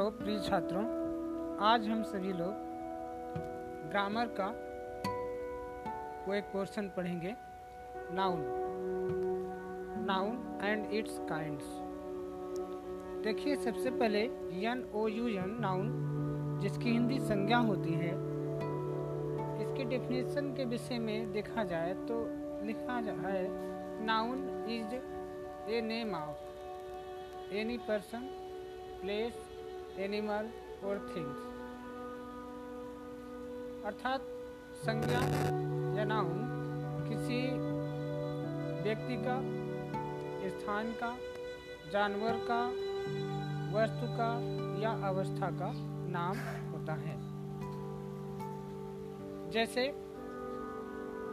Hello प्रिय छात्रों, आज हम सभी लोग ग्रामर का वो एक पोर्शन पढ़ेंगे noun noun and its kinds देखिए, सबसे पहले N O U N noun जिसकी हिंदी संज्ञा होती है, इसके डेफिनेशन के विषय में देखा जाए तो लिखा है noun is a name of any person place animal और थिंग्स अर्थात संज्ञा या नाउन किसी व्यक्ति का, स्थान का, जानवर का, वस्तु का या अवस्था का नाम होता है। जैसे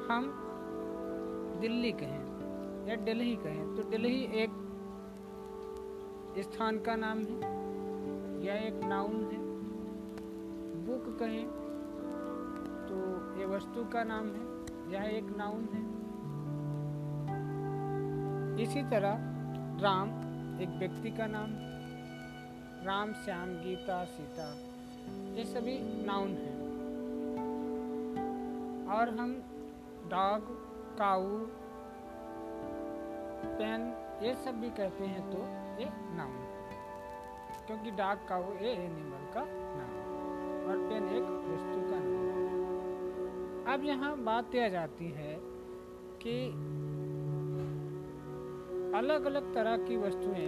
हम दिल्ली कहें या दिल्ली कहें तो दिल्ली एक स्थान का नाम है। यह एक नाउन है बुक कहें तो ये वस्तु का नाम है, यह एक नाउन है। इसी तरह राम एक व्यक्ति का नाम राम, श्याम, गीता, सीता, ये सभी नाउन हैं। और हम डॉग काऊ पेन ये सब भी कहते हैं तो ये नाउन क्योंकि डाक का वो ए एनिमल का नाम है और पेन एक वस्तु का नाम है। अब यहाँ बात यह जाती है कि अलग अलग तरह की वस्तुएँ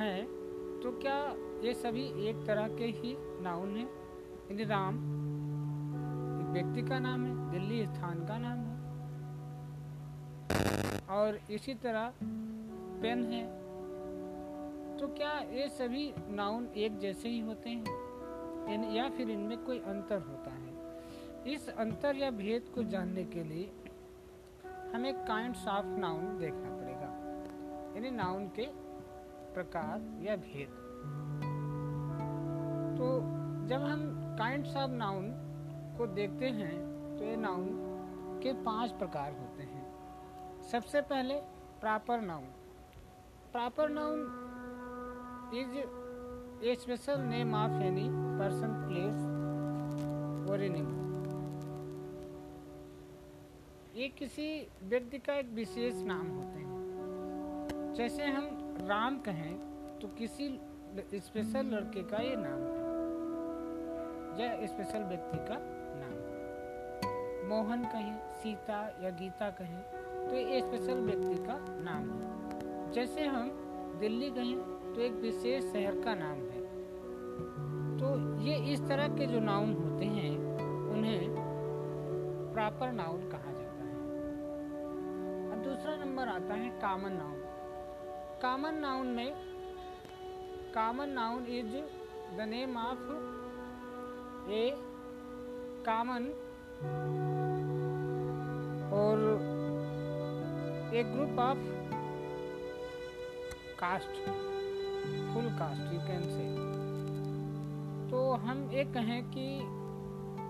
हैं तो क्या ये सभी एक तरह के ही नाउन हैं? यानी राम एक व्यक्ति का नाम है, दिल्ली स्थान का नाम है। और इसी तरह पेन है। तो क्या ये सभी नाउन एक जैसे ही होते हैं? इन या फिर इनमें कोई अंतर होता है? इस अंतर या भेद को जानने के लिए हमें काइंड्स ऑफ़ नाउन देखना पड़ेगा। यानी नाउन के प्रकार या भेद। तो जब हम काइंड्स ऑफ़ नाउन को देखते हैं तो ये नाउन के पाँच प्रकार होते हैं। सबसे पहले proper noun proper noun is a special name of any person, place or animal. ये किसी व्यक्ति का एक विशेष नाम होते हैं। जैसे हम राम कहें तो किसी स्पेशल लड़के का ये नाम है। या स्पेशल व्यक्ति का नाम मोहन कहें सीता या गीता कहें तो ये स्पेशल व्यक्ति का नाम है। जैसे हम दिल्ली कहें तो एक विशेष शहर का नाम है। तो ये इस तरह के जो नाउन होते हैं, उन्हें प्रॉपर नाउन कहा जाता है। अब दूसरा नंबर आता है कॉमन नाउन कॉमन नाउन में common noun is the name of a common और a group of cast full cast you can say तो हम ये कहें कि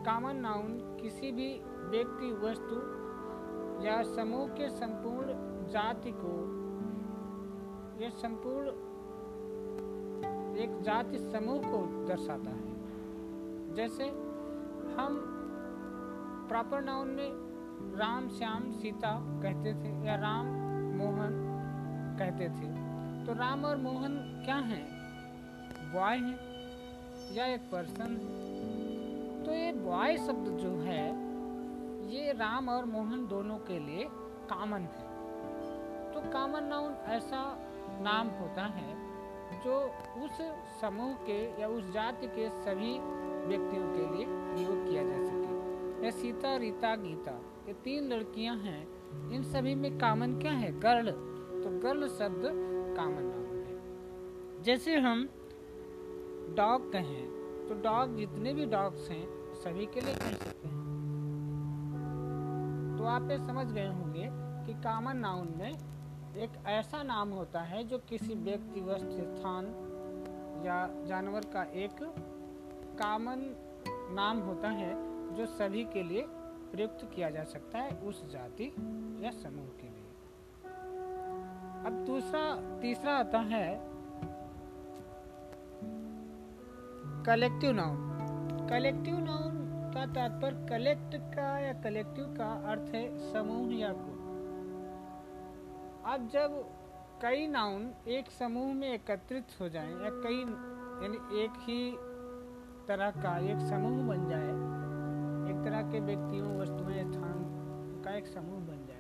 कॉमन नाउन किसी भी व्यक्ति, वस्तु या समूह के संपूर्ण जाति को, यह संपूर्ण एक जाति समूह को दर्शाता है। जैसे हम प्रॉपर नाउन में राम, श्याम, सीता कहते थे या राम, मोहन कहते थे। तो राम और मोहन क्या हैं? बॉय हैं या एक पर्सन है? तो ये बॉय शब्द जो है, ये राम और मोहन दोनों के लिए कॉमन है। तो कॉमन नाउन ऐसा नाम होता है, जो उस समूह के या उस जाति के सभी व्यक्तियों के लिए प्रयोग किया जा सके। या सीता, रीता, गीता, ये तीन लड़कियाँ हैं। इन सभी में कॉमन क्या है? गर्ल तो गर्ल शब्द कॉमन नाउन है जैसे हम डॉग कहें तो डॉग जितने भी डॉग्स हैं, सभी के लिए कह सकते हैं। तो आप ये समझ गए होंगे कि कॉमन नाउन में एक ऐसा नाम होता है जो किसी व्यक्ति, वस्तु, स्थान या जानवर का एक कॉमन नाम होता है जो सभी के लिए प्रयुक्त किया जा सकता है उस जाति या समूह के लिए। अब दूसरा, तीसरा आता है कलेक्टिव नाउन कलेक्टिव नाउन का तात्पर्य कलेक्ट का या कलेक्टिव का अर्थ है समूह या ग्रुप अब जब कई नाउन एक समूह में एकत्रित हो जाए या कई, यानी एक ही तरह का एक समूह बन जाए, एक तरह के व्यक्तियों, वस्तुएँ, स्थान का एक समूह बन जाए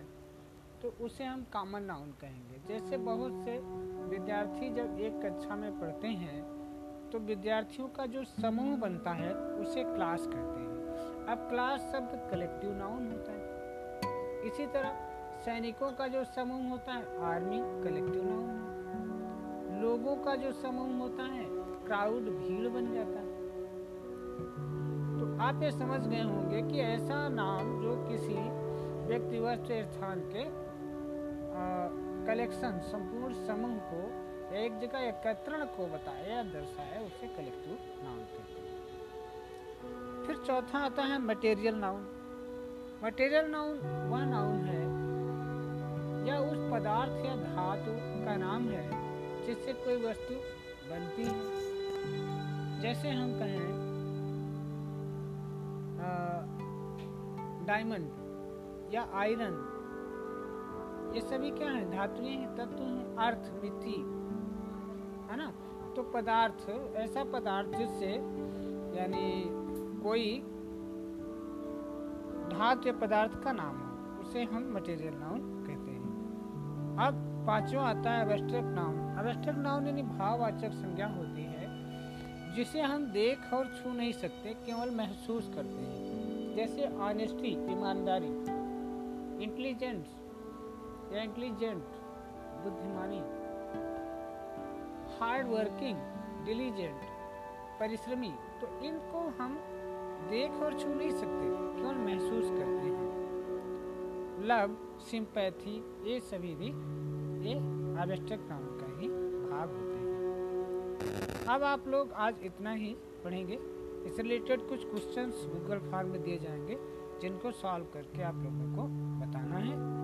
तो उसे हम कॉमन नाउन कहेंगे। जैसे बहुत से विद्यार्थी जब एक कक्षा में पढ़ते हैं तो विद्यार्थियों का जो समूह बनता है, उसे क्लास कहते हैं। अब क्लास शब्द कलेक्टिव नाउन होता है। इसी तरह सैनिकों का जो समूह होता है आर्मी कलेक्टिव नाउन लोगों का जो समूह होता है क्राउड भीड़ बन जाता है। तो आप ये समझ गए होंगे कि ऐसा नाम जो किसी व्यक्ति वस्तु स्थान के कलेक्शन संपूर्ण समूह को एक जगह एकत्रण को बताए या दर्शाए उसे कलेक्टिव नाउन कहते हैं। फिर चौथा आता है मटेरियल नाउन मटेरियल नाउन वह नाउन है, या उस पदार्थ या धातु का नाम है, जिससे कोई वस्तु बनती है। जैसे हम कहें डायमंड या आयरन ये सभी क्या है? धातुएँ हैं, तत्व हैं, अर्थ मिट्टी है ना? तो पदार्थ, ऐसा पदार्थ जिससे, यानी कोई धातु पदार्थ का नाम हो, उसे हम मटेरियल नाउन कहते हैं। अब पांचवा आता है अवेस्ट्रक नाउन अवेस्ट्रक नाउन यानी भाववाचक संज्ञा होती है, जिसे हम देख और छू नहीं सकते, केवल महसूस करते हैं। जैसे ऑनेस्टी ईमानदारी इंटेलिजेंस या इंटेलिजेंट बुद्धिमानी हार्ड वर्किंग डिलीजेंट परिश्रमी तो इनको हम देख और छू नहीं सकते, केवल महसूस करते हैं। लव सिंपैथी ये सभी भी ये आवश्यक नाम का ही भाग होते हैं। अब आप लोग आज इतना ही पढ़ेंगे। इस रिलेटेड कुछ क्वेश्चंस गूगल फॉर्म में दिए जाएँगे, जिनको सॉल्व करके आप लोगों को बताना है।